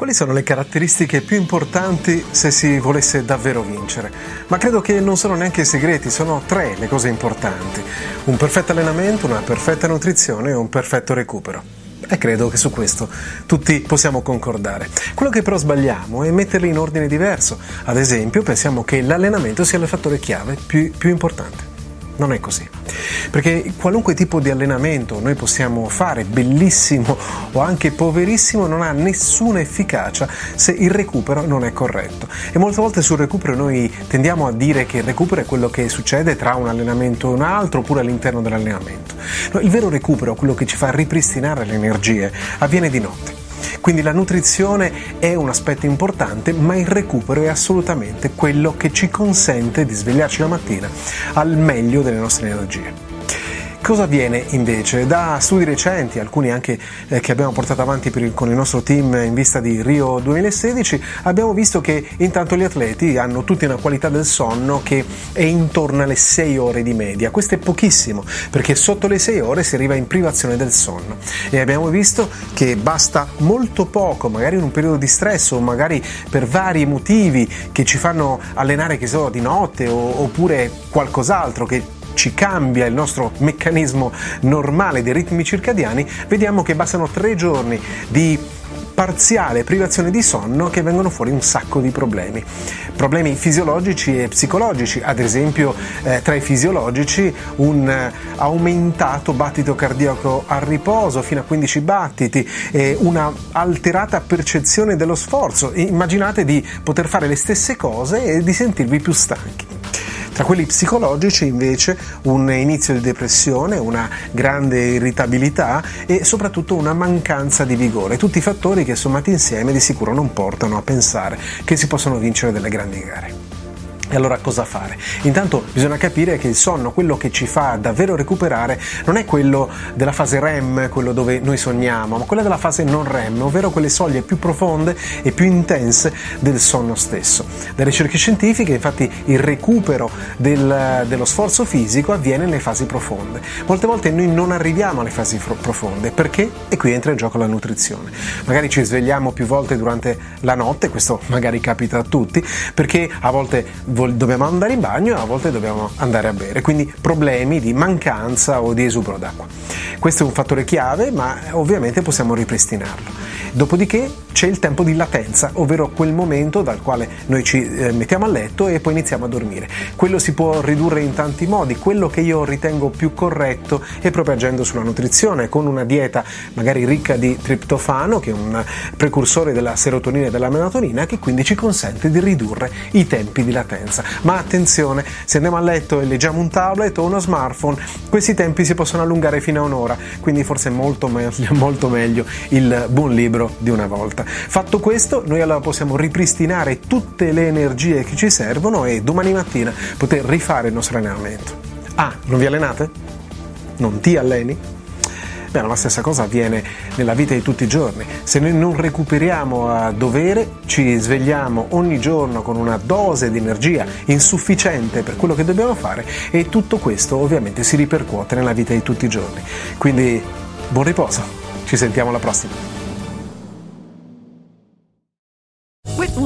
Quali sono le caratteristiche più importanti se si volesse davvero vincere? Ma credo che non sono neanche segreti, sono tre le cose importanti. Un perfetto allenamento, una perfetta nutrizione e un perfetto recupero. E credo che su questo tutti possiamo concordare. Quello che però sbagliamo è metterli in ordine diverso. Ad esempio, pensiamo che l'allenamento sia il fattore chiave più, più importante. Non è così. Perché qualunque tipo di allenamento noi possiamo fare, bellissimo o anche poverissimo, non ha nessuna efficacia se il recupero non è corretto. E molte volte sul recupero noi tendiamo a dire che il recupero è quello che succede tra un allenamento e un altro oppure all'interno dell'allenamento. No, il vero recupero, quello che ci fa ripristinare le energie, avviene di notte. Quindi la nutrizione è un aspetto importante, ma il recupero è assolutamente quello che ci consente di svegliarci la mattina al meglio delle nostre energie. Cosa avviene invece? Da studi recenti, alcuni anche eh, che abbiamo portato avanti il, con il nostro team in vista di Rio 2016, abbiamo visto che intanto gli atleti hanno tutti una qualità del sonno che è intorno alle 6 ore di media. Questo è pochissimo, perché sotto le 6 ore si arriva in privazione del sonno. E abbiamo visto che basta molto poco, magari in un periodo di stress o magari per vari motivi che ci fanno allenare, che so, di notte o, oppure qualcos'altro che ci cambia il nostro meccanismo normale dei ritmi circadiani, vediamo che bastano tre giorni di parziale privazione di sonno che vengono fuori un sacco di problemi. Problemi fisiologici e psicologici, ad esempio eh, tra i fisiologici un eh, aumentato battito cardiaco a riposo fino a 15 battiti, eh, una alterata percezione dello sforzo. Immaginate di poter fare le stesse cose e di sentirvi più stanchi. Tra quelli psicologici invece un inizio di depressione, una grande irritabilità e soprattutto una mancanza di vigore, tutti fattori che sommati insieme di sicuro non portano a pensare che si possono vincere delle grandi gare. E allora cosa fare? Intanto bisogna capire che il sonno, quello che ci fa davvero recuperare, non è quello della fase REM, quello dove noi sogniamo, ma quella della fase non REM, ovvero quelle soglie più profonde e più intense del sonno stesso. Da ricerche scientifiche, infatti, il recupero del, dello sforzo fisico avviene nelle fasi profonde. Molte volte noi non arriviamo alle fasi profonde, perché? E qui entra in gioco la nutrizione. Magari ci svegliamo più volte durante la notte, questo magari capita a tutti, perché a volte dobbiamo andare in bagno e a volte dobbiamo andare a bere, quindi problemi di mancanza o di esubero d'acqua. Questo è un fattore chiave, ma ovviamente possiamo ripristinarlo. Dopodiché c'è il tempo di latenza, ovvero quel momento dal quale noi ci eh, mettiamo a letto e poi iniziamo a dormire. Quello si può ridurre in tanti modi, quello che io ritengo più corretto è proprio agendo sulla nutrizione, con una dieta magari ricca di triptofano, che è un precursore della serotonina e della melatonina, che quindi ci consente di ridurre i tempi di latenza. Ma attenzione, se andiamo a letto e leggiamo un tablet o uno smartphone, questi tempi si possono allungare fino a un'ora, quindi forse è molto meglio, molto meglio il buon libro di una volta. Fatto questo, noi allora possiamo ripristinare tutte le energie che ci servono e domani mattina poter rifare il nostro allenamento. Ah, non vi allenate? Non ti alleni? Beh, la stessa cosa avviene nella vita di tutti i giorni. Se noi non recuperiamo a dovere, ci svegliamo ogni giorno con una dose di energia insufficiente per quello che dobbiamo fare e tutto questo ovviamente si ripercuote nella vita di tutti i giorni. Quindi buon riposo, ci sentiamo alla prossima.